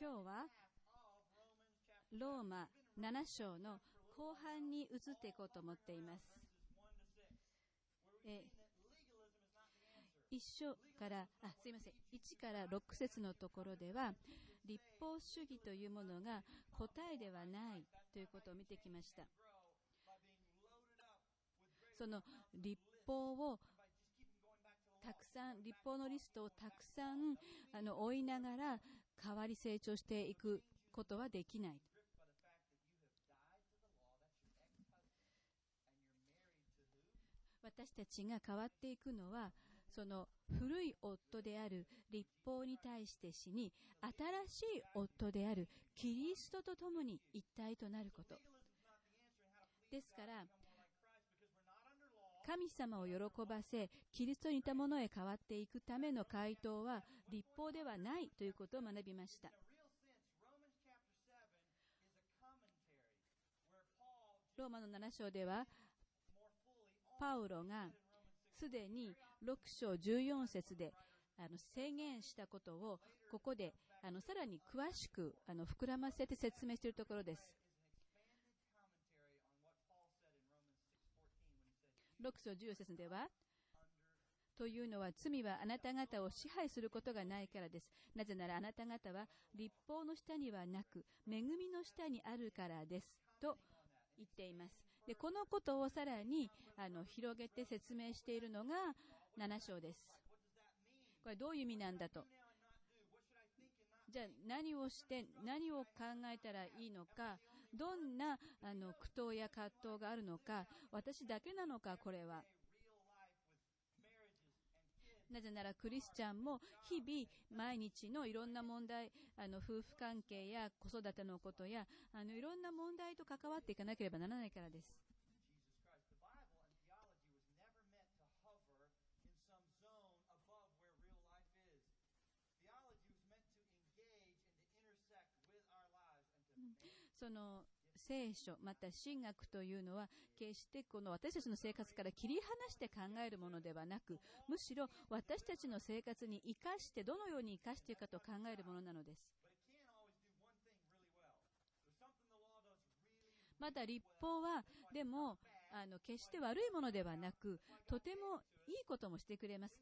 今日はローマ7章の後半に移っていこうと思っています。え一章からあすいません1から6節のところでは立法主義というものが答えではないということを見てきましたその立法をたくさん立法のリストをたくさんあの追いながら変わり成長していくことはできない。私たちが変わっていくのはその古い夫である立法に対して死に新しい夫であるキリストと共に一体となること。ですから神様を喜ばせキリストに似たものへ変わっていくための回答は立法ではないということを学びましたローマの7章ではパウロがすでに6章14節であの制限したことをここであのさらに詳しくあの膨らませて説明しているところです。6章14節では、というのは罪はあなた方を支配することがないからです。なぜならあなた方は立法の下にはなく、恵みの下にあるからです。と言っています。で、このことをさらにあの広げて説明しているのが7章です。これどういう意味なんだと。じゃあ何をして何を考えたらいいのか、どんなあの苦闘や葛藤があるのか、私だけなのか、これは。なぜならクリスチャンも日々毎日のいろんな問題、あの夫婦関係や子育てのことや、あのいろんな問題と関わっていかなければならないからです。その聖書、また神学というのは、決してこの私たちの生活から切り離して考えるものではなく、むしろ私たちの生活に生かして、どのように生かしていくかと考えるものなのです。また立法は、でも、あの、決して悪いものではなく、とてもいいこともしてくれます。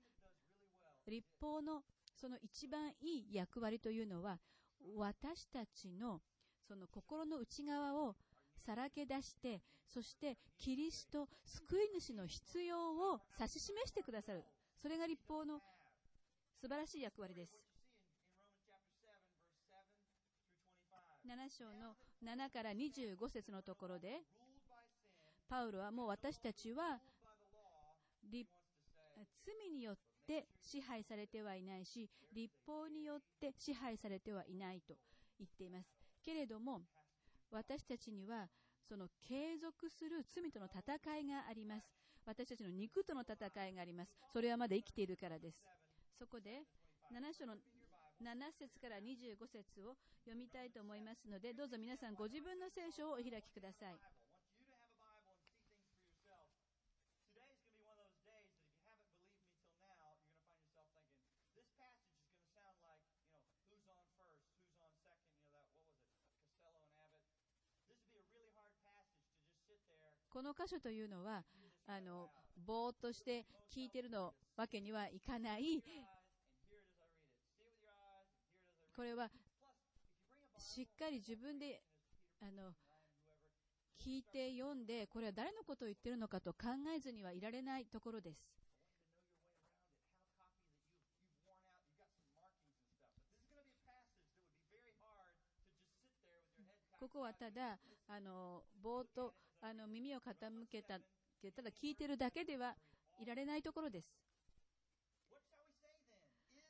立法のその一番いい役割というのは、私たちのその心の内側をさらけ出して、そしてキリスト、救い主の必要を指し示してくださる。それが立法の素晴らしい役割です。7章の7から25節のところで、パウロはもう私たちは罪によって支配されてはいないし、立法によって支配されてはいないと言っています。けれども、私たちには、その継続する罪との戦いがあります。私たちの肉との戦いがあります。それはまだ生きているからです。そこで、7章の7節から25節を読みたいと思いますので、どうぞ皆さんご自分の聖書をお開きください。この箇所というのは、あの、ぼーっとして聞いてるのわけにはいかない。これは、しっかり自分で、あの、聞いて読んで、これは誰のことを言ってるのかと考えずにはいられないところです。ここはただ、あの、ぼーっと、あの、耳を傾けた、ただ聞いてるだけではいられないところです。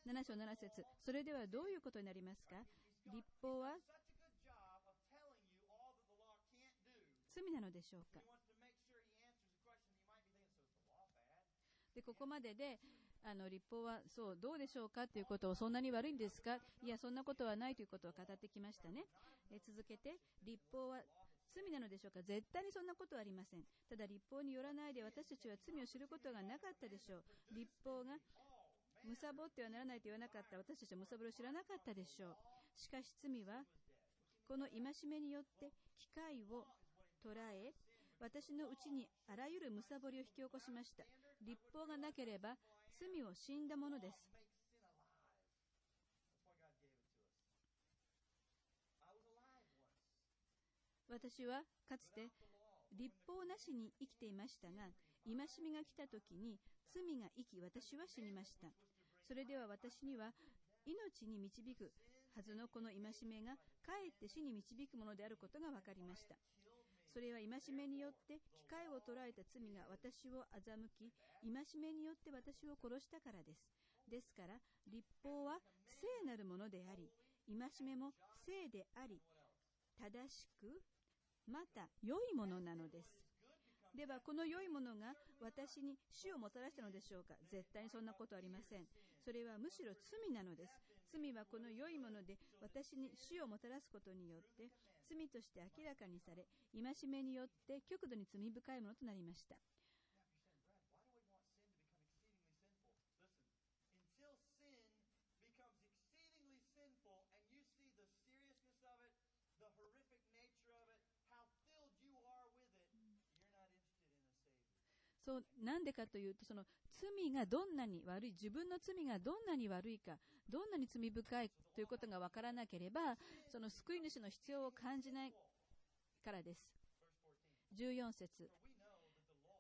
7章7節。それではどういうことになりますか？立法は罪なのでしょうか？でここまでであの立法はそうどうでしょうかということをそんなに悪いんですか？いやそんなことはないということを語ってきましたね。え続けて立法は罪なのでしょうか？絶対にそんなことはありません。ただ立法によらないで私たちは罪を知ることがなかったでしょう。立法が貪ってはならないと言わなかった私たちは貪りを知らなかったでしょう。しかし罪は、この戒めによって機会を捉え、私のうちにあらゆる貪りを引き起こしました。立法がなければ罪を死んだものです。私はかつて立法なしに生きていましたが、戒めが来た時に罪が生き、私は死にました。それでは私には命に導くはずのこの戒めがかえって死に導くものであることが分かりました。それは戒めによって機会を捉えた罪が私を欺き、戒めによって私を殺したからです。ですから、立法は聖なるものであり、戒めも聖であり、正しく、また良いものなのです。では、この良いものが私に死をもたらしたのでしょうか？絶対にそんなことありません。それはむしろ罪なのです。罪はこの良いもので私に死をもたらすことによって罪として明らかにされ、戒めによって極度に罪深いものとなりました。そうなんでかというとその罪がどんなに悪い自分の罪がどんなに悪いかどんなに罪深いということが分からなければその救い主の必要を感じないからです。14節。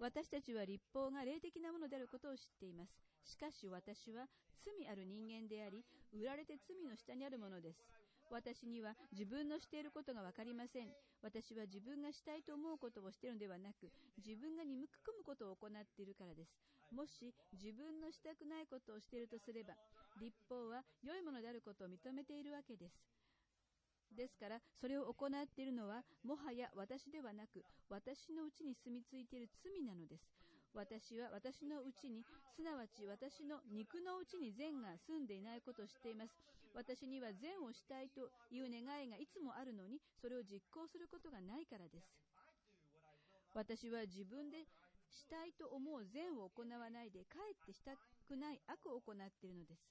私たちは立法が霊的なものであることを知っています。しかし私は罪ある人間であり売られて罪の下にあるものです。私には自分のしていることが分かりません。私は自分がしたいと思うことをしているのではなく、自分が憎むことを行っているからです。もし自分のしたくないことをしているとすれば、立法は良いものであることを認めているわけです。ですから、それを行っているのは、もはや私ではなく、私のうちに住み着いている罪なのです。私は私のうちに、すなわち私の肉のうちに善が住んでいないことを知っています。私には善をしたいという願いがいつもあるのに、それを実行することがないからです。私は自分でしたいと思う善を行わないで、かえってしたくない悪を行っているのです。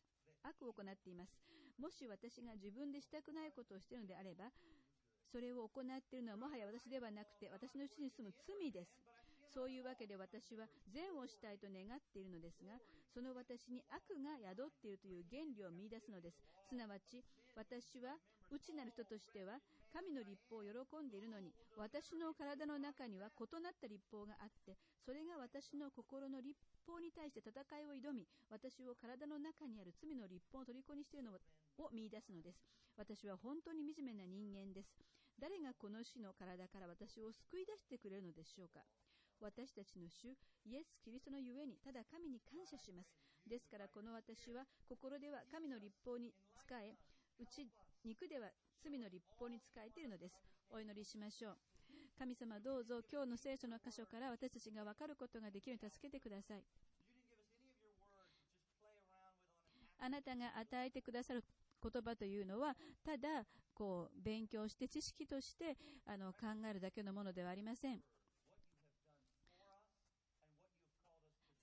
悪を行っています。もし私が自分でしたくないことをしているのであれば、それを行っているのはもはや私ではなくて、私のうちに住む罪です。そういうわけで私は善をしたいと願っているのですが、その私に悪が宿っているという原理を見出すのです。すなわち、私は内なる人としては、神の立法を喜んでいるのに、私の体の中には異なった立法があって、それが私の心の立法に対して戦いを挑み、私を体の中にある罪の立法を虜にしているのを見出すのです。私は本当に惨めな人間です。誰がこの死の体から私を救い出してくれるのでしょうか私たちの主、イエス・キリストのゆえに、ただ神に感謝します。ですから、この私は、心では神の立法に仕え、内、肉では罪の立法に仕えているのです。お祈りしましょう。神様どうぞ今日の聖書の箇所から私たちが分かることができるように助けてください。あなたが与えてくださる言葉というのは、ただ、こう、勉強して知識として、あの、考えるだけのものではありません。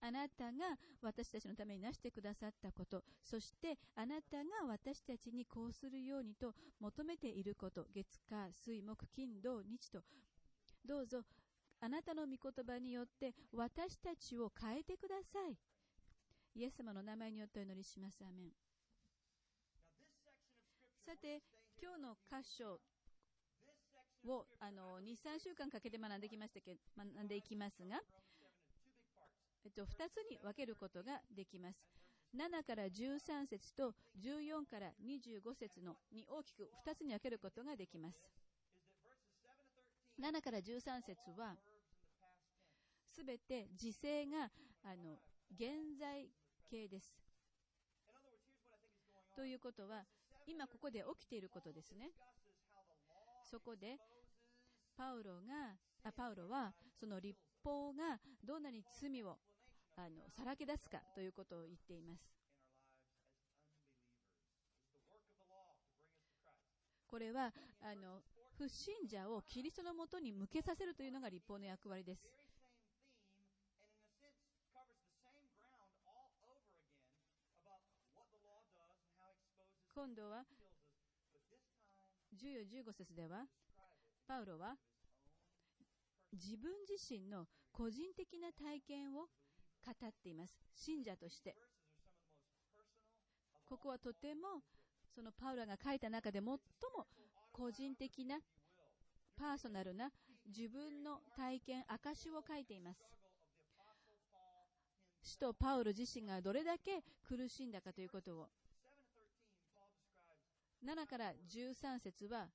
あなたが私たちのためになしてくださったこと、そしてあなたが私たちにこうするようにと求めていること、月火、水木、金、土、日と、どうぞあなたの御言葉によって私たちを変えてください。イエス様の名前によってお祈りします。アメンさて、今日の箇所をあの2、3週間かけて学んできましたけ学んでいきますが、えっと、2つに分けることができます。7から13節と14から25節のに大きく2つに分けることができます。7から13節は、すべて時勢があの現在形です。ということは、今ここで起きていることですね。そこで、パウロが、あパウロは、その立法がどんなに罪をあのさらけ出すかということを言っています。これはあの不信者をキリストのもとに向けさせるというのが立法の役割です。今度は14、15節では、パウロは自分自身の個人的な体験を語っています。信者として。ここはとてもそのパウロが書いた中で最も個人的なパーソナルな自分の体験、証を書いています。使徒パウロ自身がどれだけ苦しんだかということを。7から13節は、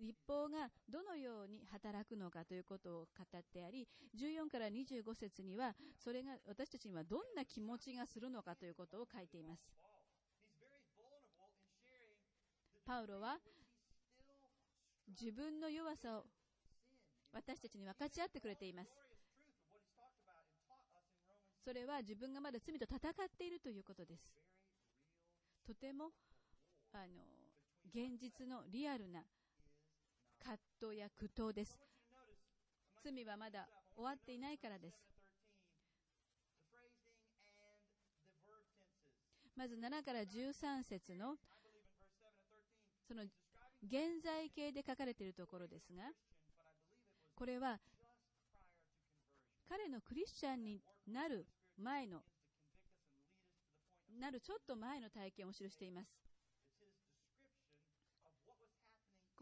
立法がどのように働くのかということを語ってあり、14から25節には、それが私たちにはどんな気持ちがするのかということを書いています。パウロは自分の弱さを私たちに分かち合ってくれています。それは自分がまだ罪と戦っているということです。とてもあの現実のリアルな葛藤や苦闘です。罪はまだ終わっていないからです。まず7から13節のその現在形で書かれているところですが、これは彼のクリスチャンになる前の、なるちょっと前の体験を記しています。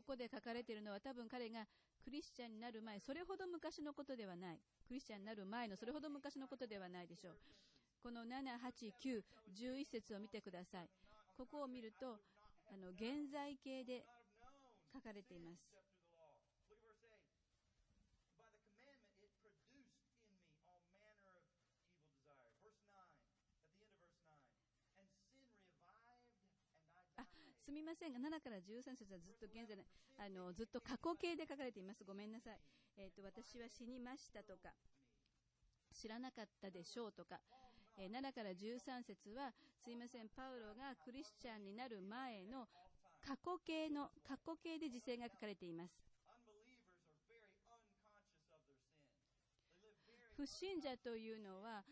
ここで書かれているのは多分彼がクリスチャンになる前、それほど昔のことではない。クリスチャンになる前のそれほど昔のことではないでしょう。この7、8、9、11節を見てください。ここを見ると、あの、現在形で書かれています。あすみませんが、7から13節はずっと現在のあのずっと過去形で書かれています。ごめんなさい。えっ、ー、と、私は死にましたとか、知らなかったでしょうとか、えー、7から13節は、すいません、パウロがクリスチャンになる前の過去形の、過去形で時勢が書かれています。不信者というのは、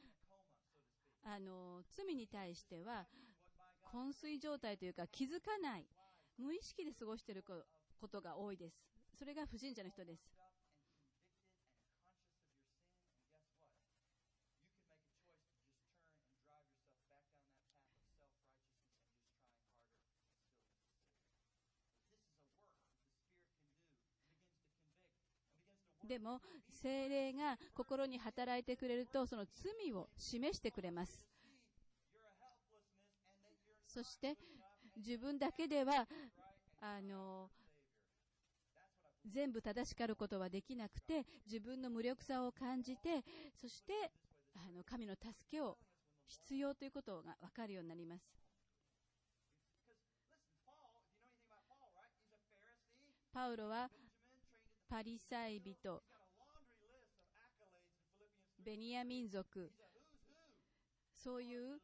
あの、罪に対しては、昏睡状態というか気づかない、無意識で過ごしていることが多いです。それが不信者の人です。でも、精霊が心に働いてくれると、その罪を示してくれます。そして、自分だけでは、あの、全部正しかることはできなくて、自分の無力さを感じて、そして、あの、神の助けを必要ということが分かるようになります。パウロはパリサイ人、ベニヤ民族、そういう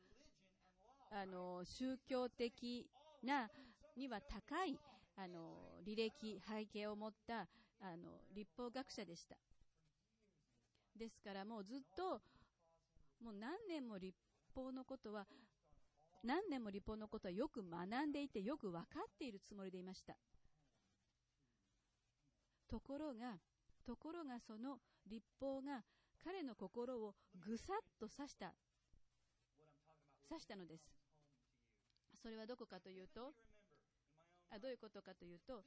あの宗教的なには高いあの履歴、背景を持ったあの立法学者でした。ですからもうずっともう何年も立法のことは何年も立法のことはよく学んでいてよく分かっているつもりでいました。ところが、ところがその立法が彼の心をぐさっと刺した、刺したのです。それはどこかというと、あどういうことかというと、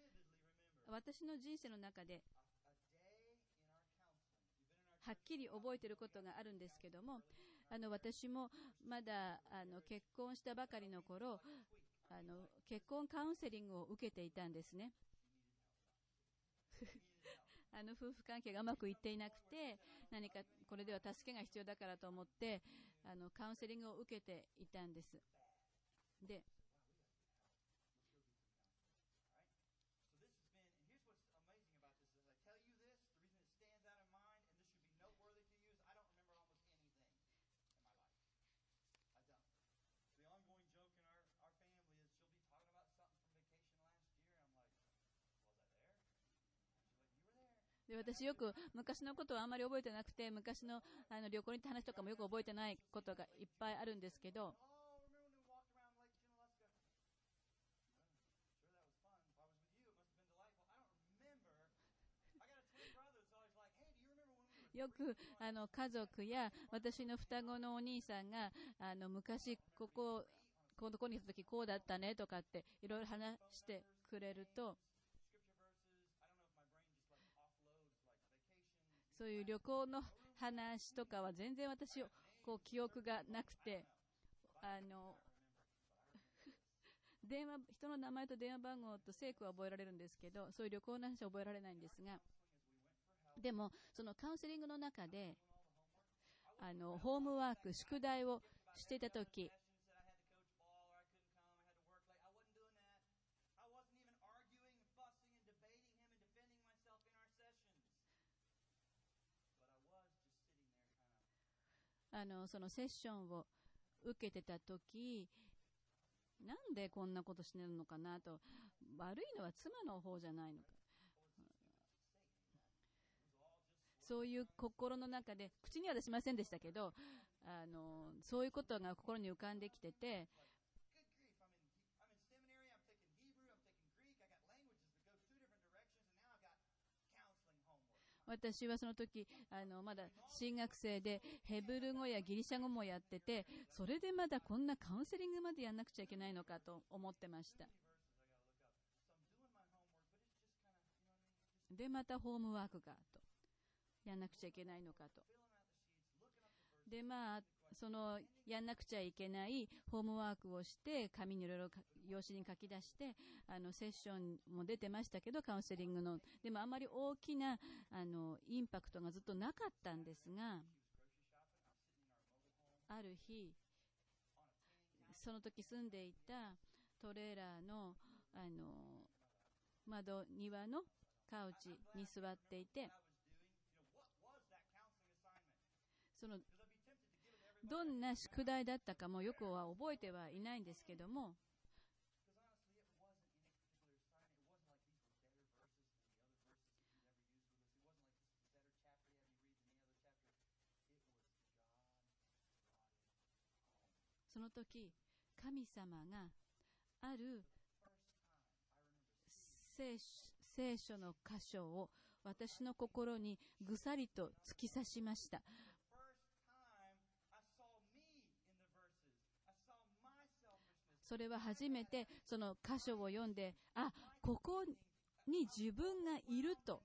私の人生の中で、はっきり覚えていることがあるんですけども、あの私もまだあの結婚したばかりの頃あの結婚カウンセリングを受けていたんですね。あの夫婦関係がうまくいっていなくて何かこれでは助けが必要だからと思ってあのカウンセリングを受けていたんです。で私よく昔のことはあんまり覚えてなくて、昔のあの旅行に行った話とかもよく覚えてないことがいっぱいあるんですけど、よくあの家族や私の双子のお兄さんがあの昔こここのとこにいた時こうだったねとかっていろいろ話してくれるとそういう旅行の話とかは全然私こう記憶がなくてあの 電話人の名前と電話番号と聖句は覚えられるんですけどそういう旅行の話は覚えられないんですがでもそのカウンセリングの中であのホームワーク宿題をしていた時あのそのセッションを受けてた時なんでこんなことしてるのかなと。悪いのは妻の方じゃないのか。そういう心の中で口には出しませんでしたけどあのそういうことが心に浮かんできてて私はその時あのまだ進学生でヘブル語やギリシャ語もやっててそれでまだこんなカウンセリングまでやんなくちゃいけないのかと思ってました。でまたホームワークがと。やんなくちゃいけないのかと。でまあそのやんなくちゃいけないホームワークをして紙にいろいろ用紙に書き出してあのセッションも出てましたけどカウンセリングの。でもあまり大きなあのインパクトがずっとなかったんですがある日その時住んでいたトレーラーのあの窓庭のカウチに座っていてそのどんな宿題だったかもよくは覚えてはいないんですけどもその時神様がある聖書の箇所を私の心にぐさりと突き刺しました。それは初めてその箇所を読んであここに自分がいると。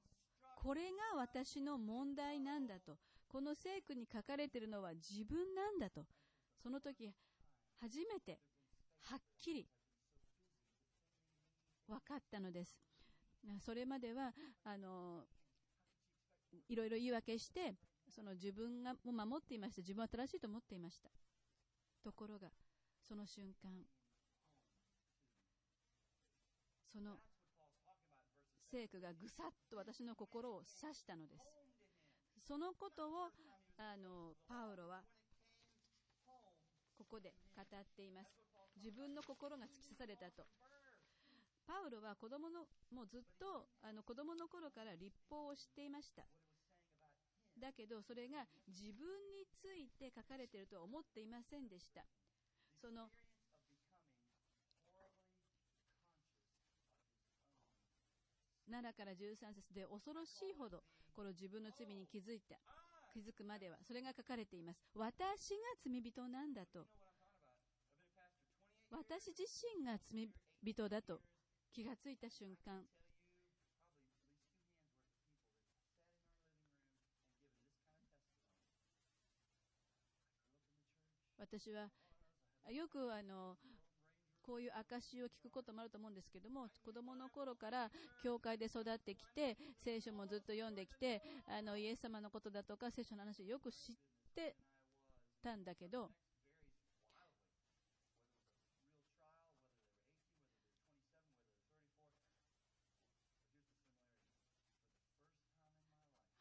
これが私の問題なんだと。この聖句に書かれているのは自分なんだと。その時初めてはっきり分かったのです。それまではあのいろいろ言い訳してその自分がも守っていました。自分は正しいと思っていました。ところがその瞬間その聖句がぐさっと私の心を刺したのです。そのことをあのパウロはここで語っています。自分の心が突き刺されたと。パウロは子供の、もうずっとあの子供の頃から立法をしていました。だけどそれが自分について書かれているとは思っていませんでした。その7から13節で恐ろしいほどこの自分の罪に気づいた。気づくまではそれが書かれています。私が罪人なんだと。私自身が罪人だと。気がついた瞬間。私はよくあのこういう証を聞くこともあると思うんですけども、子供の頃から教会で育ってきて、聖書もずっと読んできて、あの、イエス様のことだとか、聖書の話をよく知ってたんだけど、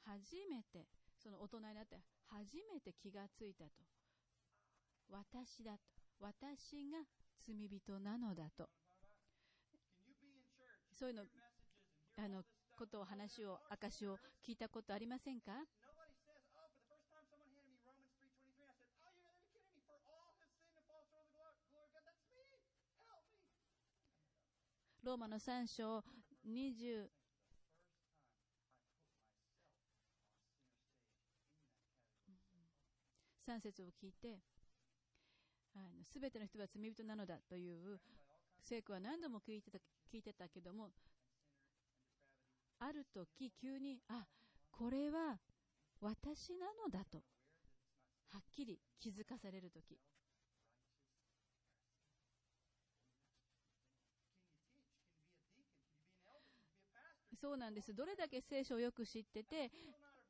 初めて、その大人になって、初めて気がついたと。私だと。私が罪人なのだと。そういうの、あの、ことを話を、証を聞いたことありませんか？ローマの3章20 3節を聞いて、あの全ての人は罪人なのだという聖句は何度も聞いてた聞いてたけども、ある時急に、あ、これは私なのだと、はっきり気づかされる時。そうなんです。どれだけ聖書をよく知ってて、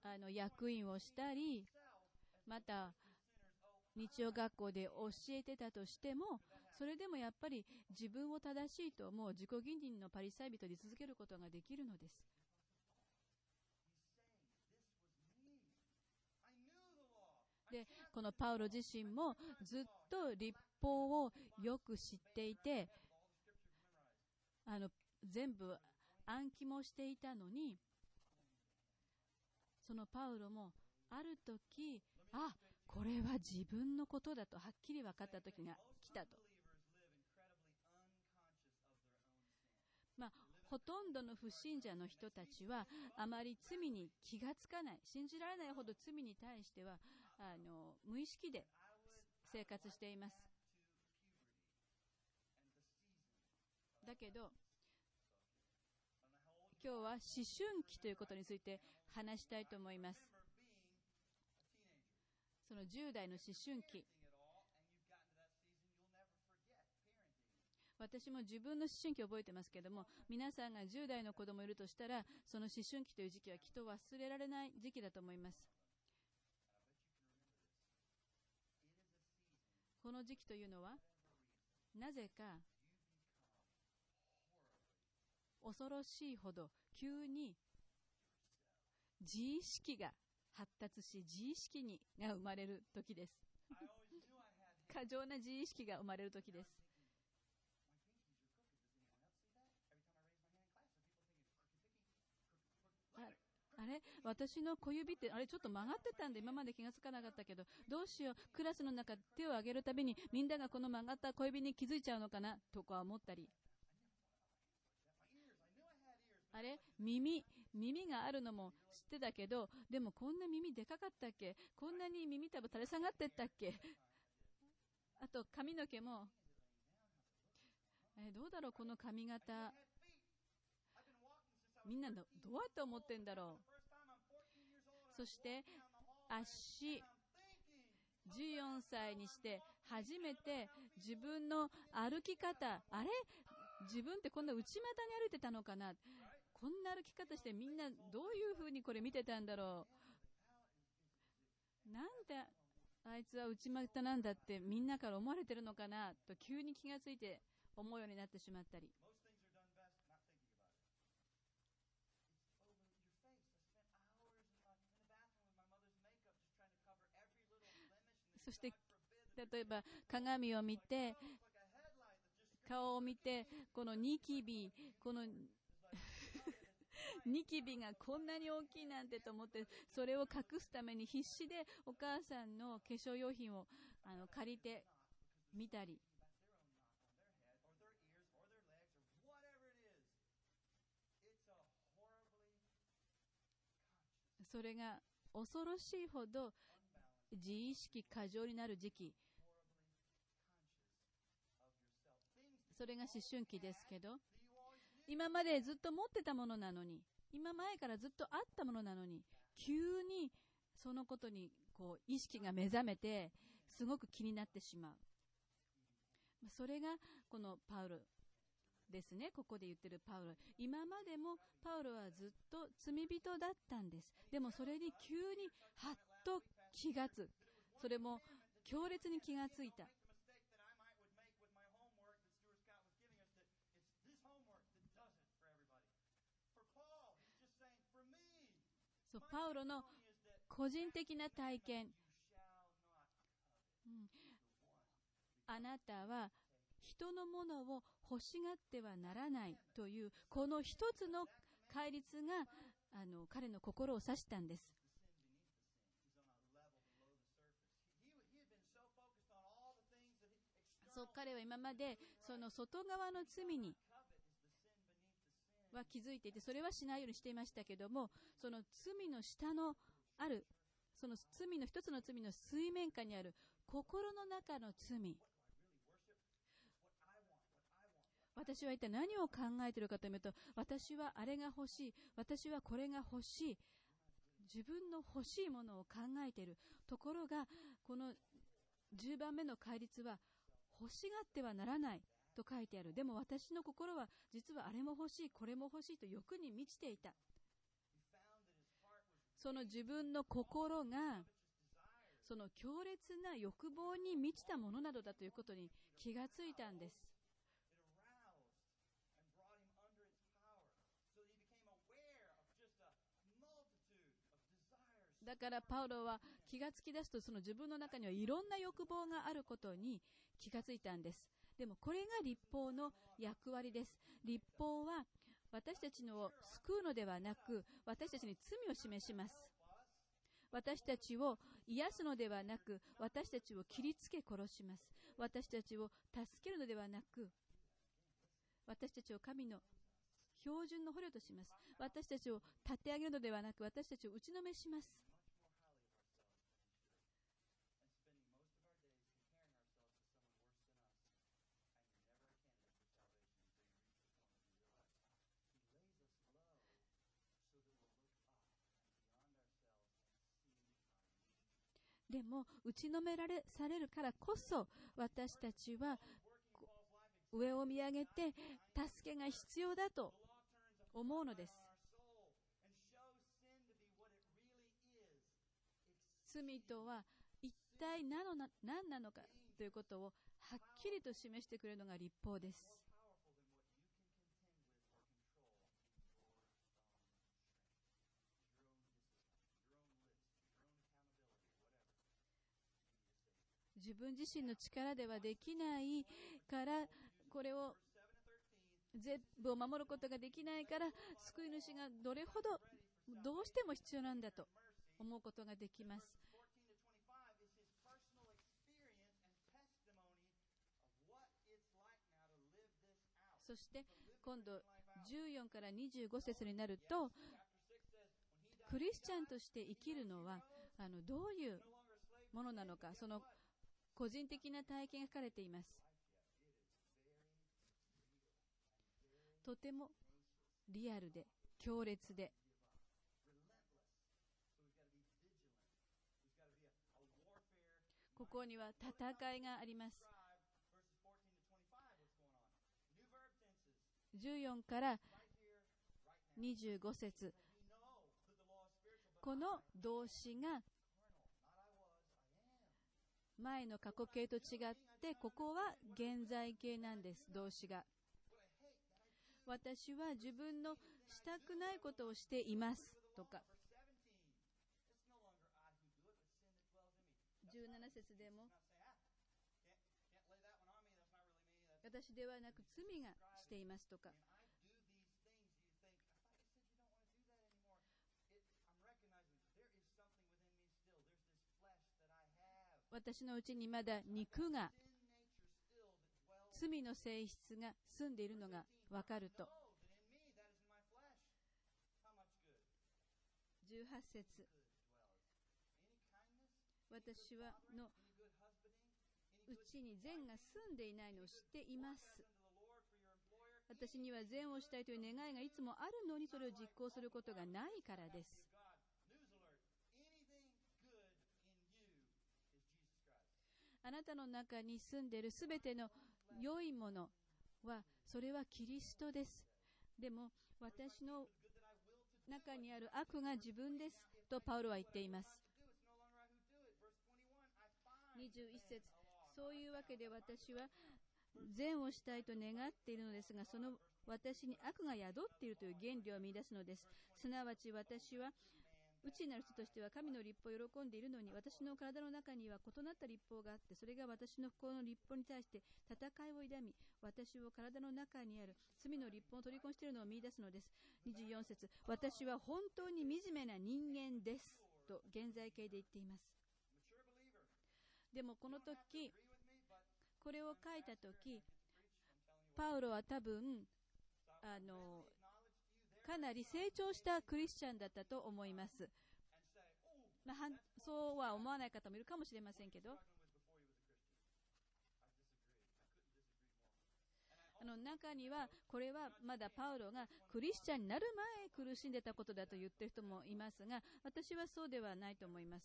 あの、役員をしたり、また、日曜学校で教えてたとしても、それでもやっぱり自分を正しいと思う自己吟味のパリサイ人で続けることができるのです。で、このパウロ自身もずっと立法をよく知っていて、あの、全部暗記もしていたのに、そのパウロもある時、あ、これは自分のことだとはっきり分かった時が来たと。まあ、ほとんどの不信者の人たちはあまり罪に気がつかない信じられないほど罪に対してはあの無意識で生活していますだけど今日は思春期ということについて話したいと思いますその10代の思春期私も自分の思春期を覚えてますけども、皆さんが10代の子供いるとしたら、その思春期という時期はきっと忘れられない時期だと思います。この時期というのは、なぜか、恐ろしいほど急に自意識が発達し、自意識にが生まれる時です。過剰な自意識が生まれる時です。あれ？私の小指って、あれちょっと曲がってたんで今まで気がつかなかったけど、どうしよう、クラスの中手を挙げるたびにみんながこの曲がった小指に気づいちゃうのかな？とか思ったり。あれ？耳、耳があるのも知ってたけど、でもこんな耳でかかったっけ？こんなに耳たぶ垂れ下がってったっけ？あと髪の毛も、えどうだろう？この髪型。みんなどうやって思ってんだろう？そして足。14歳にして初めて自分の歩き方。あれ？自分ってこんな内股に歩いてたのかな？こんな歩き方してみんなどういう風にこれ見てたんだろう。なんであいつは内股なんだってみんなから思われてるのかなと急に気がついて思うようになってしまったり。そして、例えば鏡を見て、顔を見て、このニキビ、このニキビがこんなに大きいなんてと思って、それを隠すために必死でお母さんの化粧用品をあの借りてみたり。それが恐ろしいほど自意識過剰になる時期。それが思春期ですけど。今までずっと持ってたものなのに。今前からずっとあったものなのに急にそのことにこう意識が目覚めてすごく気になってしまう。それがこのパウロですね。ここで言ってるパウロ。今までもパウロはずっと罪人だったんです。でもそれに急にはっと気がつそれも強烈に気がついた。そうパウロの個人的な体験、うん、あなたは人のものを欲しがってはならないというこの一つの戒律があの彼の心を指したんです。そう彼は今までその外側の罪には気づいていてそれはしないようにしていましたけどもその罪の下のあるその罪の一つの罪の水面下にある心の中の罪。私は一体何を考えているかというと、私はあれが欲しい、私はこれが欲しい、自分の欲しいものを考えている。ところが、この10番目の戒律は、欲しがってはならないと書いてある。でも私の心は、実はあれも欲しい、これも欲しいと欲に満ちていた。その自分の心が、その強烈な欲望に満ちたものなどだということに気がついたんです。だからパウロは気がつき出すとその自分の中にはいろんな欲望があることに気がついたんです。でもこれが立法の役割です。立法は私たちのを救うのではなく私たちに罪を示します。私たちを癒すのではなく私たちを切りつけ殺します。私たちを助けるのではなく私たちを神の標準の捕虜とします。私たちを立て上げるのではなく私たちを打ちのめします。でも打ちのめられされるからこそ私たちは上を見上げて助けが必要だと思うのです。罪とは一体何の何なのかということをはっきりと示してくれるのが立法です。自分自身の力ではできないからこれを全部を守ることができないから救い主がどれほどどうしても必要なんだと思うことができます。そして今度14から25節になるとクリスチャンとして生きるのはあのどういうものなのかその個人的な体験が書かれています。とてもリアルで強烈でここには戦いがあります。14から25節この動詞が前の過去形と違ってここは現在形なんです。動詞が。私は自分のしたくないことをしています。とか。17節でも。私ではなく罪がしています。とか。私のうちにまだ肉が罪の性質が住んでいるのがわかると。18節。私はのうちに善が住んでいないのを知っています。私には善をしたいという願いがいつもあるのにそれを実行することがないからです。あなたの中に住んでいるすべての良いものは、それはキリストです。でも、私の中にある悪が自分です。とパウロは言っています。21節そういうわけで私は善をしたいと願っているのですが、その私に悪が宿っているという原理を見出すのです。すなわち私は内なる人としては神の立法を喜んでいるのに、私の体の中には異なった立法があって、それが私の心の立法に対して戦いを挑み、私を体の中にある罪の立法を取り込んしているのを見出すのです。24節私は本当に惨めな人間です。と現在形で言っています。でもこの時、これを書いた時、パウロは多分、あの、かなり成長したクリスチャンだったと思います。まあ、そうは思わない方もいるかもしれませんけど、あの中には、これはまだパウロがクリスチャンになる前苦しんでたことだと言ってる人もいますが、私はそうではないと思います。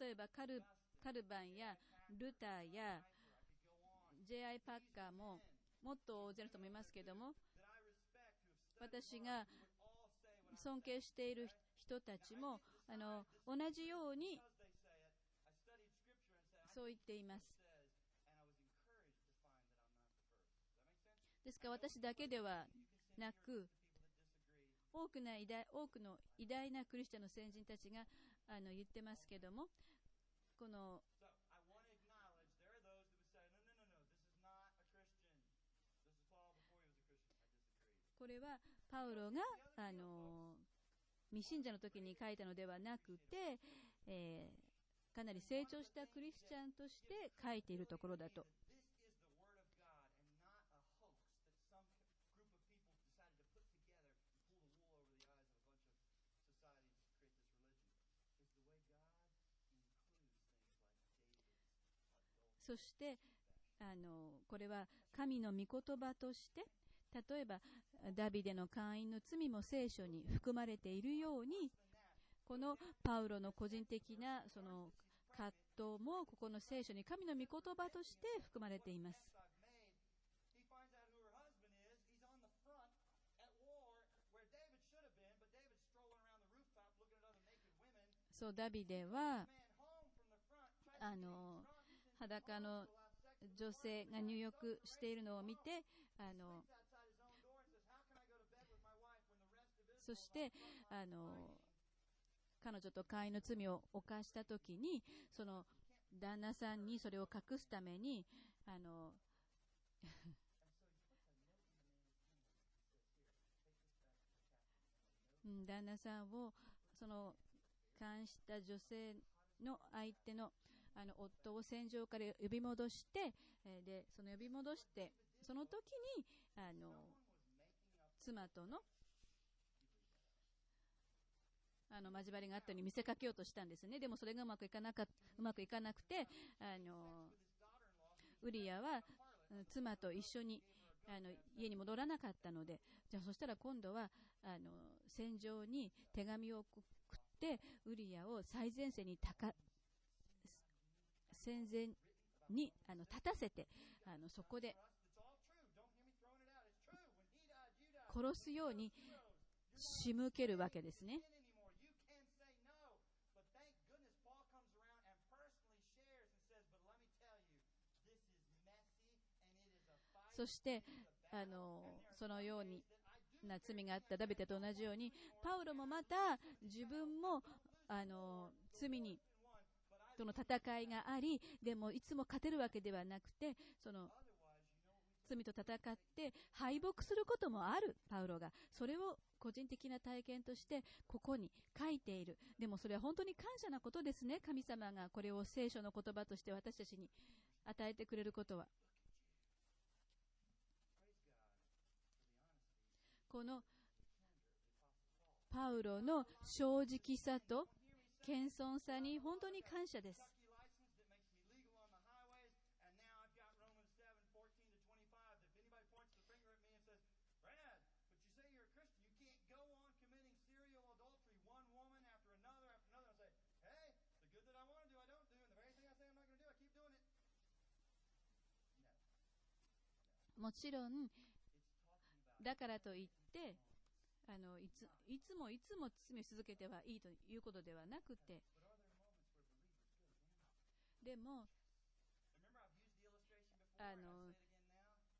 例えばカルカルバンやルターや J.I. パッカーももっと大勢の人もいますけども私が尊敬している人たちもあの同じようにそう言っています。ですから私だけではなく多くな偉大多くの偉大なクリスチャンの先人たちがあの言ってますけどもこのこれはパウロがあの未信者の時に書いたのではなくて、えー、かなり成長したクリスチャンとして書いているところだとそしてあのこれは神の御言葉として例えばダビデの会員の罪も聖書に含まれているようにこのパウロの個人的なその葛藤もここの聖書に神の御言葉として含まれています。そうダビデはあの裸の女性が入浴しているのを見てあのそしてあの彼女と会員の罪を犯した時にその旦那さんにそれを隠すためにあの 旦那さんをその監視した女性の相手のあの夫を戦場から呼び戻して、えでその呼び戻してその時にあの妻とのあの交わりがあったように見せかけようとしたんですね。でもそれがうまくいかなかうまくいかなくてあのウリアは妻と一緒にあの家に戻らなかったのでじゃあそしたら今度はあの戦場に手紙を送ってウリアを最前線にたか戦前にあの立たせてあのそこで殺すように仕向けるわけですね。そしてあのそのようにな罪があったダビデと同じようにパウロもまた自分もあの罪にとの戦いがありでもいつも勝てるわけではなくてその罪と戦って敗北することもあるパウロが。それを個人的な体験としてここに書いている。でもそれは本当に感謝なことですね。神様がこれを聖書の言葉として私たちに与えてくれることは。このパウロの正直さと謙遜さに本当に感謝です。もちろん、だからといって、あのいついつもいつも罪を続けてはいいということではなくて、でも、あの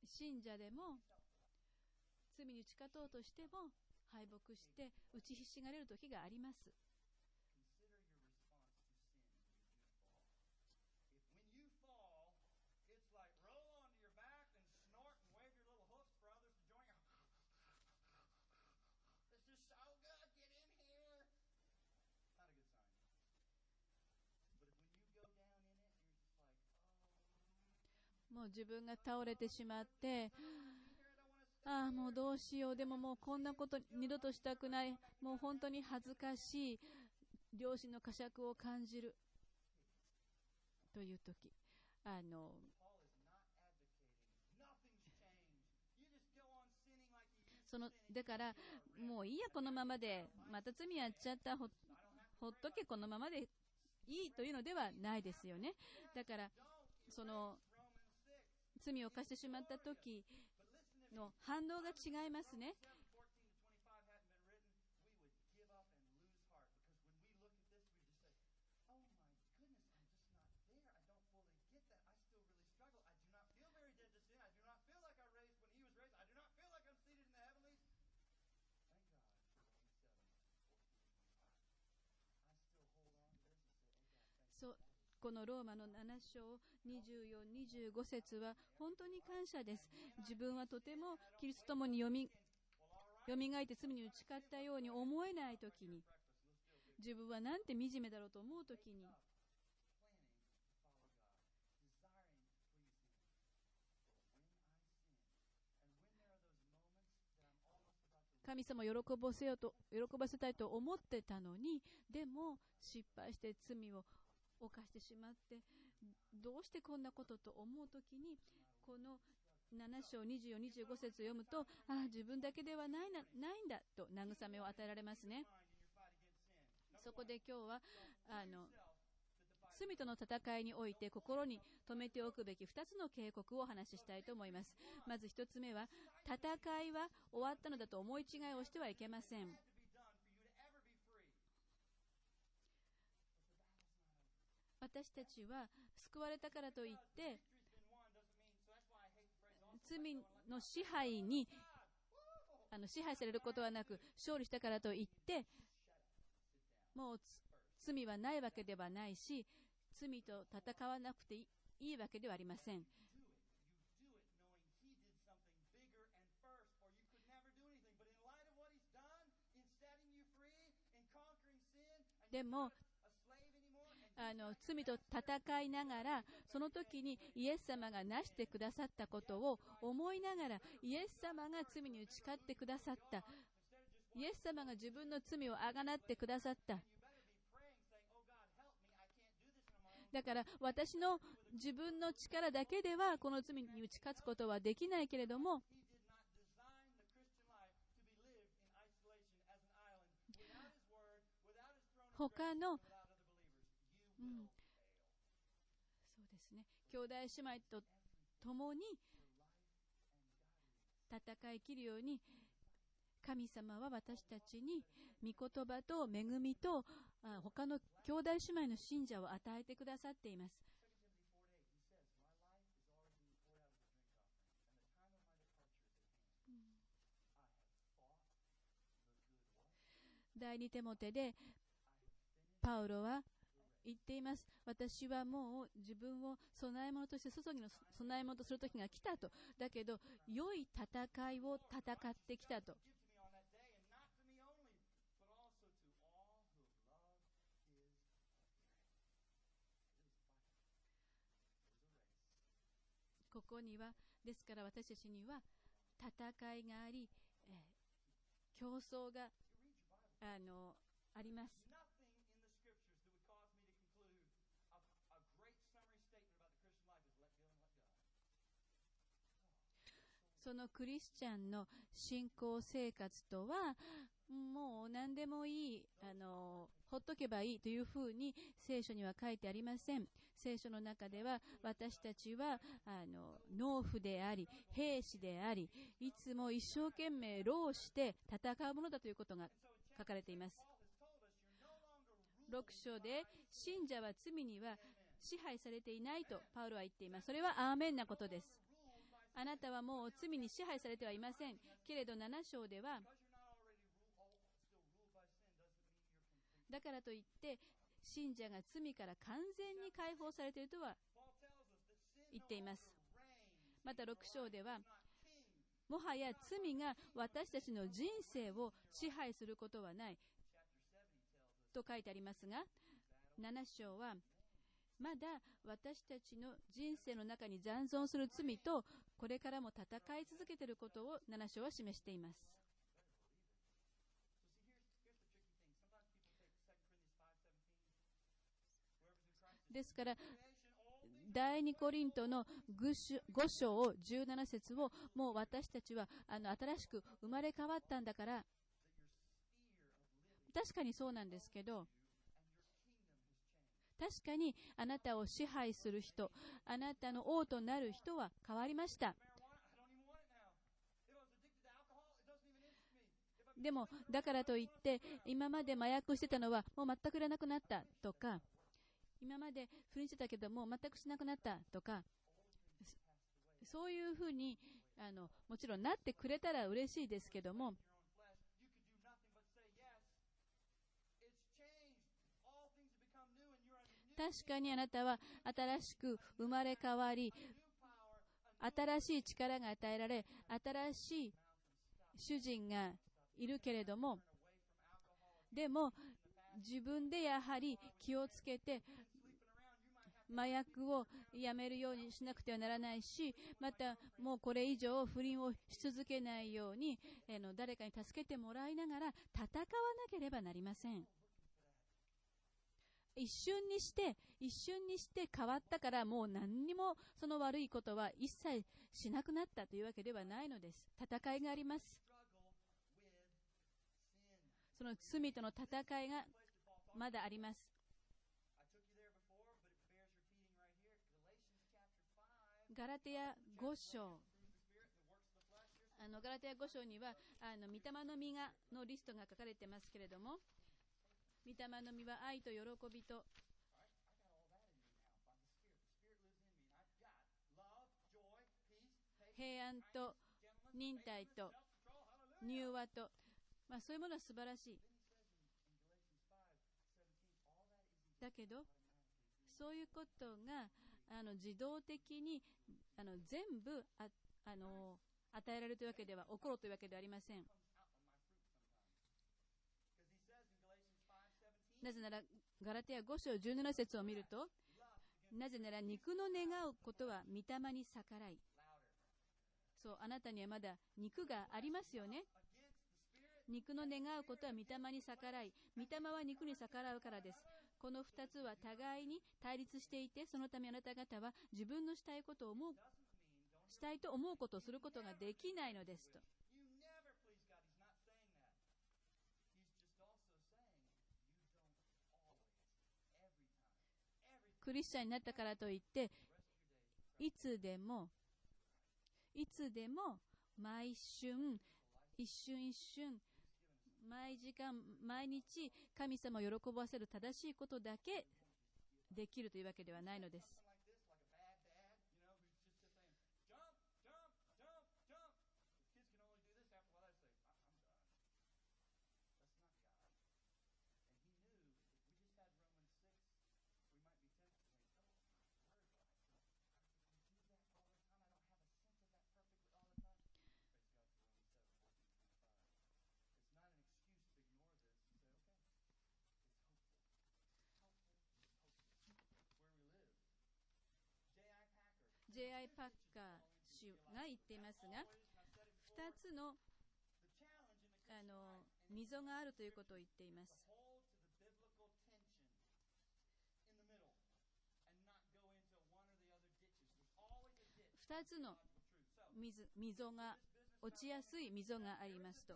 信者でも罪に打ち勝とうとしても敗北して打ちひしがれる時があります。もう自分が倒れてしまって、ああ、もうどうしよう。でももうこんなこと二度としたくない。もう本当に恥ずかしい。両親の呵責を感じる。という時。あの、その、だから、もういいや、このままで。また罪やっちゃった。ほほっとけ、このままでいいというのではないですよね。だから、その、罪を犯してしまった時の反応が違いますね。このローマの7章24、25節は本当に感謝です。自分はとてもキリストともによみ、蘇って罪に打ち勝ったように思えないときに、自分はなんて惨めだろうと思うときに、神様を喜ばせようと、喜ばせたいと思ってたのに、でも失敗して罪を犯してしまって、どうしてこんなことと思うときに、この7章24、25節を読むと、ああ、自分だけではないな、ないんだと慰めを与えられますね。そこで今日は、あの、罪との戦いにおいて心に留めておくべき2つの警告をお話ししたいと思います。まず1つ目は、戦いは終わったのだと思い違いをしてはいけません。私たちは救われたからといって罪の支配にあの支配されることはなく勝利したからといってもう罪はないわけではないし罪と戦わなくていいわけではありません。でもあの、罪と戦いながら、その時にイエス様がなしてくださったことを思いながら、イエス様が罪に打ち勝ってくださった。イエス様が自分の罪をあがなってくださった。だから、私の自分の力だけでは、この罪に打ち勝つことはできないけれども、他のうん、そうですね。兄弟姉妹と共に戦い切るように神様は私たちに御言葉と恵みと他の兄弟姉妹の信者を与えてくださっています。第2手も手でパウロは言っています。私はもう自分を供え物として、注ぎの供え物とする時が来たと。だけど、良い戦いを戦ってきたと。ここには、ですから私たちには、戦いがあり、競争があ,のあります。そのクリスチャンの信仰生活とは、もう何でもいい、あの、ほっとけばいいというふうに聖書には書いてありません。聖書の中では私たちは、あの、農夫であり、兵士であり、いつも一生懸命労して戦うものだということが書かれています。6章で、信者は罪には支配されていないとパウロは言っています。それはアーメンなことです。あなたはもう罪に支配されてはいません。けれど、7章では、だからといって、信者が罪から完全に解放されているとは言っています。また、6章では、もはや罪が私たちの人生を支配することはない。と書いてありますが、7章は、まだ私たちの人生の中に残存する罪とこれからも戦い続けてることを七章は示しています。ですから、第2コリントの5章を17節を、もう私たちはあの新しく生まれ変わったんだから、確かにそうなんですけど、確かにあなたを支配する人あなたの王となる人は変わりました。でもだからといって今まで麻薬してたのはもう全くいらなくなったとか今まで不倫してたけどもう全くしなくなったとかそそういうふうにあのもちろんなってくれたら嬉しいですけども確かにあなたは新しく生まれ変わり新しい力が与えられ新しい主人がいるけれどもでも自分でやはり気をつけて麻薬をやめるようにしなくてはならないしまたもうこれ以上不倫をし続けないようにあの誰かに助けてもらいながら戦わなければなりません。一瞬にして、一瞬にして変わったから、もう何にもその悪いことは一切しなくなったというわけではないのです。戦いがあります。その罪との戦いがまだあります。ガラテヤ5章。あのガラテヤ5章には、あの御霊の実がのリストが書かれてますけれども。御霊の実は愛と喜びと。平安と忍耐と柔和と、ま、そういうものは素晴らしい。だけどそういうことがあの自動的にあの全部ああの与えられるというわけでは起ころうというわけではありません。なぜならガラテヤ5章17節を見るとなぜなら肉の願うことは御霊に逆らいそうあなたにはまだ肉がありますよね。肉の願うことは御霊に逆らい御霊は肉に逆らうからです。この2つは互いに対立していてそのためあなた方は自分のしたいことを思うしたいと思うことをすることができないのですと。クリスチャンになったからといっていつでもいつでも毎瞬一瞬一瞬毎時間毎日神様を喜ばせる正しいことだけできるというわけではないのです。J.I. パッカー氏が言っていますが、2つの,あの溝があるということを言っています。2つの溝,溝が、落ちやすい溝がありますと。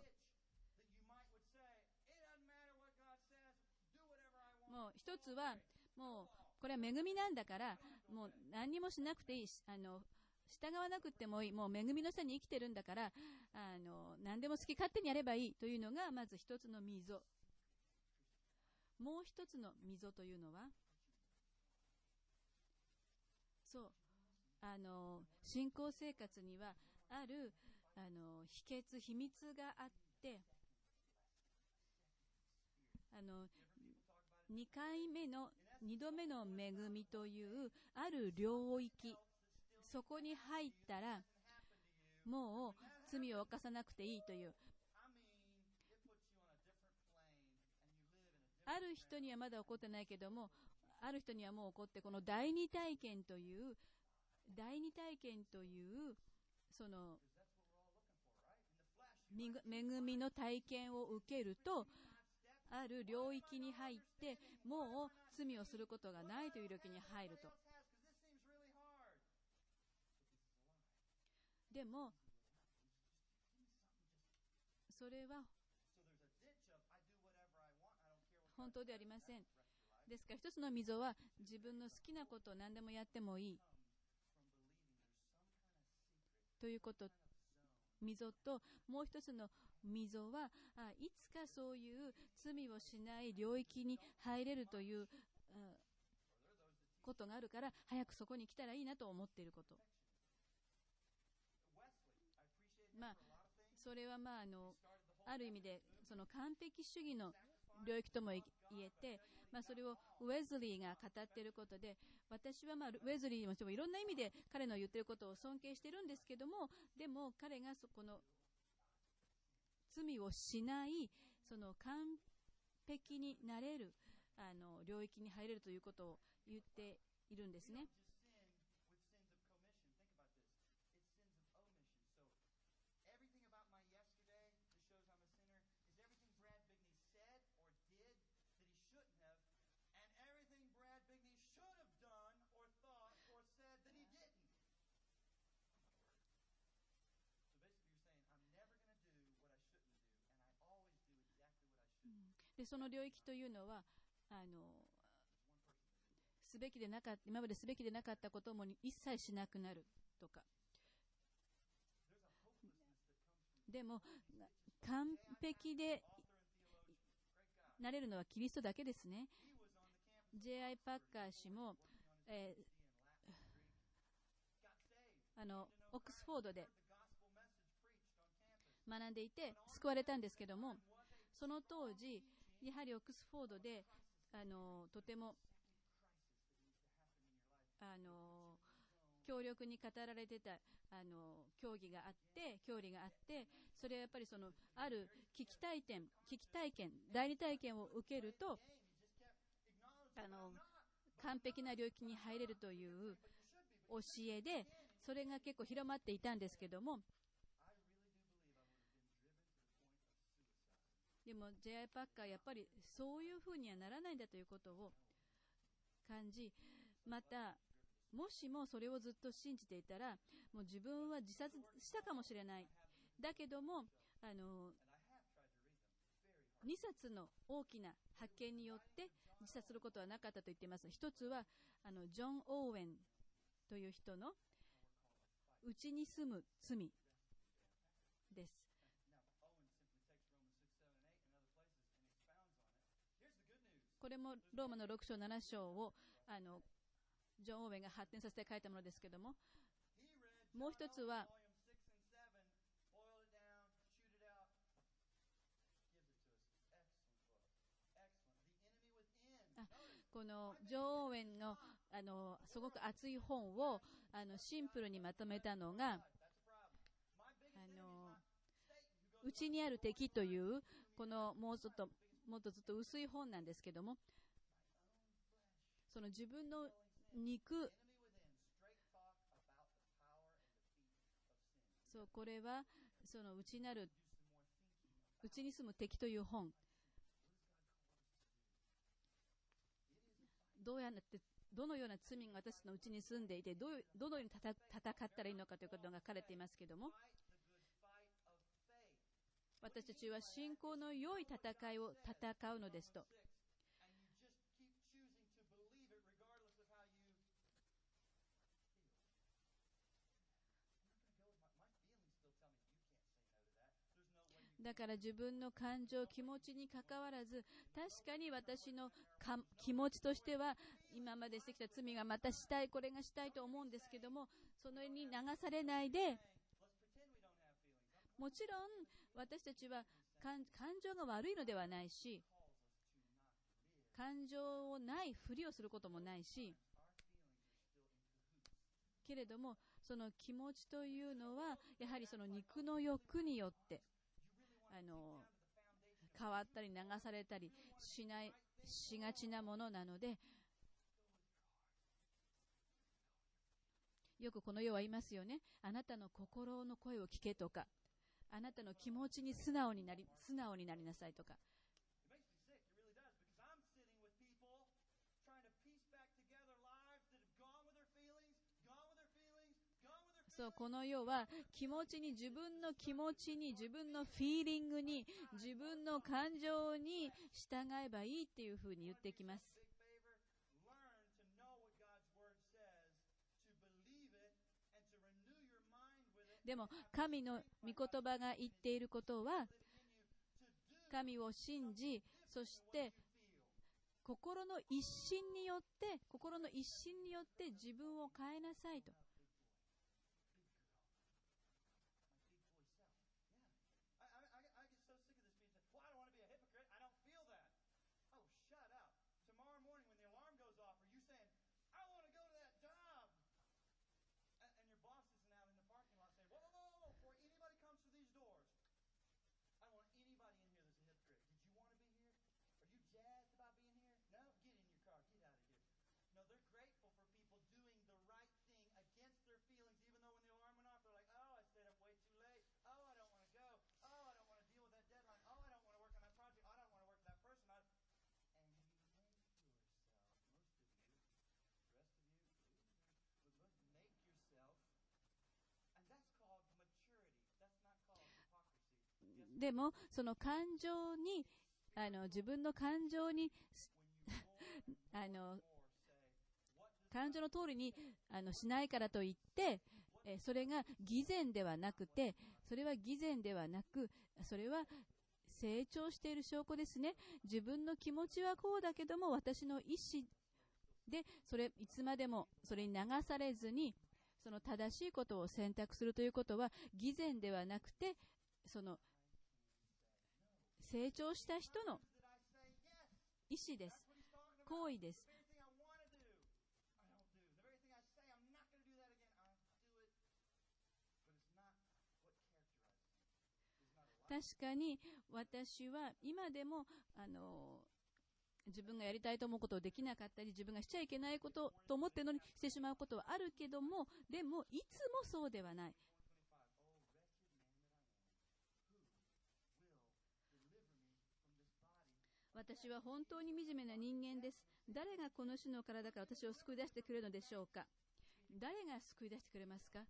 もう一つは、もうこれは恵みなんだから、もう何もしなくていいしあの従わなくてもいい。もう恵みの下に生きてるんだからあの何でも好き勝手にやればいいというのがまず一つの溝。もう一つの溝というのはそうあの信仰生活にはあるあの秘訣秘密があってあの2回目の2度目の恵みというある領域。そこに入ったらもう罪を犯さなくていいという。ある人にはまだ起こってないけどもある人にはもう起こって、この第二体験という、第二体験という、その、恵みの体験を受けると、ある領域に入って、もう罪をすることがないという領域に入ると。でも、それは本当ではありません。ですから一つの溝は自分の好きなことを何でもやってもいいということ溝ともう一つの溝はあいつかそういう罪をしない領域に入れるということがあるから早くそこに来たらいいなと思っていること。まあそれはまああのある意味でその完璧主義の領域とも言えて、まあ、それをウェズリーが語っていることで私はまあウェズリーもいろんな意味で彼の言ってることを尊敬してるんですけどもでも彼がそこの罪をしないその完璧になれるあの領域に入れるということを言っているんですね。でその領域というのはあのすべきでなかっ今まですべきでなかったことも一切しなくなるとかでも完璧でなれるのはキリストだけですね J.I. パッカー氏も、えー、あのオックスフォードで学んでいて救われたんですけどもその当時やはりオックスフォードであのとてもあの強力に語られてたあの競技があって教理があってそれはやっぱりそのある危機体験危機体験代理体験を受けるとあの完璧な領域に入れるという教えでそれが結構広まっていたんですけどもでも J.I. パッカーやっぱりそういうふうにはならないんだということを感じまたもしもそれをずっと信じていたらもう自分は自殺したかもしれないだけどもあの2冊の大きな発見によって自殺することはなかったと言っています一つはあのジョン・オーウェンという人のうちに住む罪ですこれもローマの6章、7章をあのジョン・オーウェンが発展させて書いたものですけども、もう一つは、このジョン・オーウェンのあのすごく熱い本をあのシンプルにまとめたのが、あのうちにある敵というこのもうちょっともっとずっと薄い本なんですけども、その自分の肉、そう、これは、その内なる、内に住む敵という本。どうやって、どのような罪が私のうちに住んでいて、どうどのように戦ったらいいのかということが書かれていますけども、私たちは信仰の良い戦いを戦うのですと。だから自分の感情、気持ちにかかわらず、確かに私の気持ちとしては、今までしてきた罪がまたしたい、これがしたいと思うんですけども、そのに流されないで、もちろん私たちは感情が悪いのではないし、感情をないふりをすることもないし、けれども、その気持ちというのは、やはりその肉の欲によって、あの、変わったり流されたりしない、しがちなものなので、よくこの世は言いますよね。あなたの心の声を聞けとか。あなたの気持ちに素直になり,素直にな,りなさいとか。そうこの世は気持ちに自分の気持ちに自分のフィーリングに自分の感情に従えばいいっていうふうに言ってきますでも、神の御言葉が言っていることは、神を信じ、そして、心の一心によって、心の一心によって自分を変えなさいと。でも、その感情に、あの、自分の感情に、あの、感情の通りに、あの、しないからといって、えそれが偽善ではなくて、それは偽善ではなく、それは成長している証拠ですね。自分の気持ちはこうだけども、私の意思で、それ、いつまでもそれに流されずに、その正しいことを選択するということは、偽善ではなくて、その、成長した人の意思です。行為です。確かに私は今でもあの自分がやりたいと思うことをできなかったり自分がしちゃいけないことと思っているのにしてしまうことはあるけどもでもいつもそうではない私は本当に惨めな人間です。誰がこの死の体から私を救い出してくれるのでしょうか？誰が救い出してくれますか？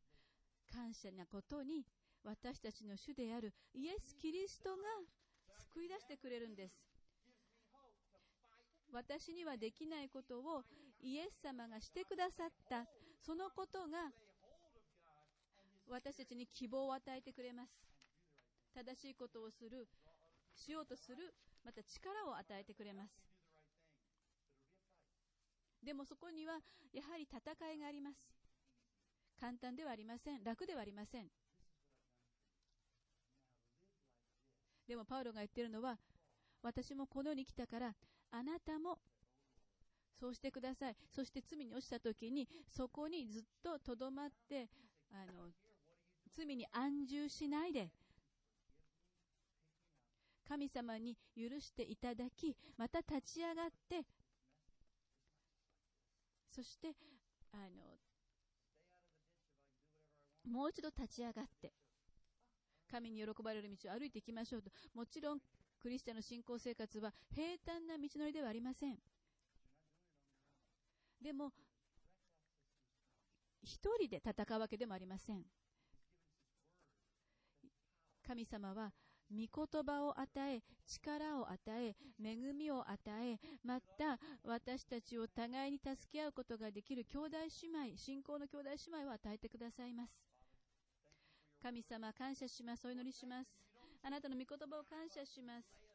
感謝なことに私たちの主であるイエス・キリストが救い出してくれるんです。私にはできないことをイエス様がしてくださった。そのことが私たちに希望を与えてくれます。正しいことをするしようとするまた力を与えてくれます。でもそこにはやはり戦いがあります。簡単ではありません。楽ではありません。でもパウロが言ってるのは私もこの世に来たからあなたもそうしてください。そして罪に落ちた時にそこにずっととどまってあの罪に安住しないで神様に許していただきまた立ち上がってそしてあのもう一度立ち上がって神に喜ばれる道を歩いていきましょうと。もちろんクリスチャンの信仰生活は平坦な道のりではありません。でも一人で戦うわけでもありません。神様は御言葉を与え力を与え恵みを与えまた私たちを互いに助け合うことができる兄弟姉妹信仰の兄弟姉妹を与えてくださいます。神様感謝します。お祈りします。あなたの御言葉を感謝します。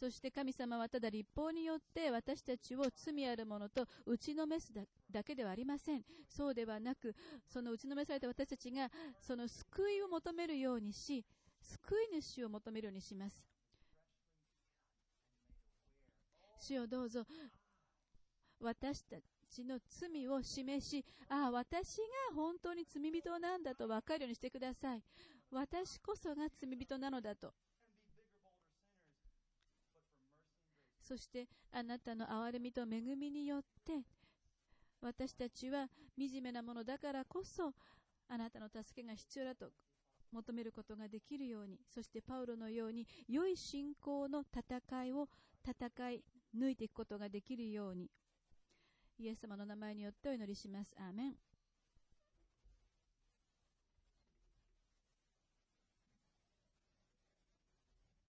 そして神様はただ立法によって私たちを罪あるものと打ちのめすだけではありません。そうではなく、その打ちのめされた私たちがその救いを求めるようにし、救い主を求めるようにします。主よどうぞ、私たちの罪を示し、ああ、私が本当に罪人なんだと分かるようにしてください。私こそが罪人なのだと。そしてあなたの憐れみと恵みによって私たちは惨めなものだからこそ、あなたの助けが必要だと求めることができるように、そしてパウロのように良い信仰の戦いを戦い抜いていくことができるように、イエス様の名前によってお祈りします。アーメン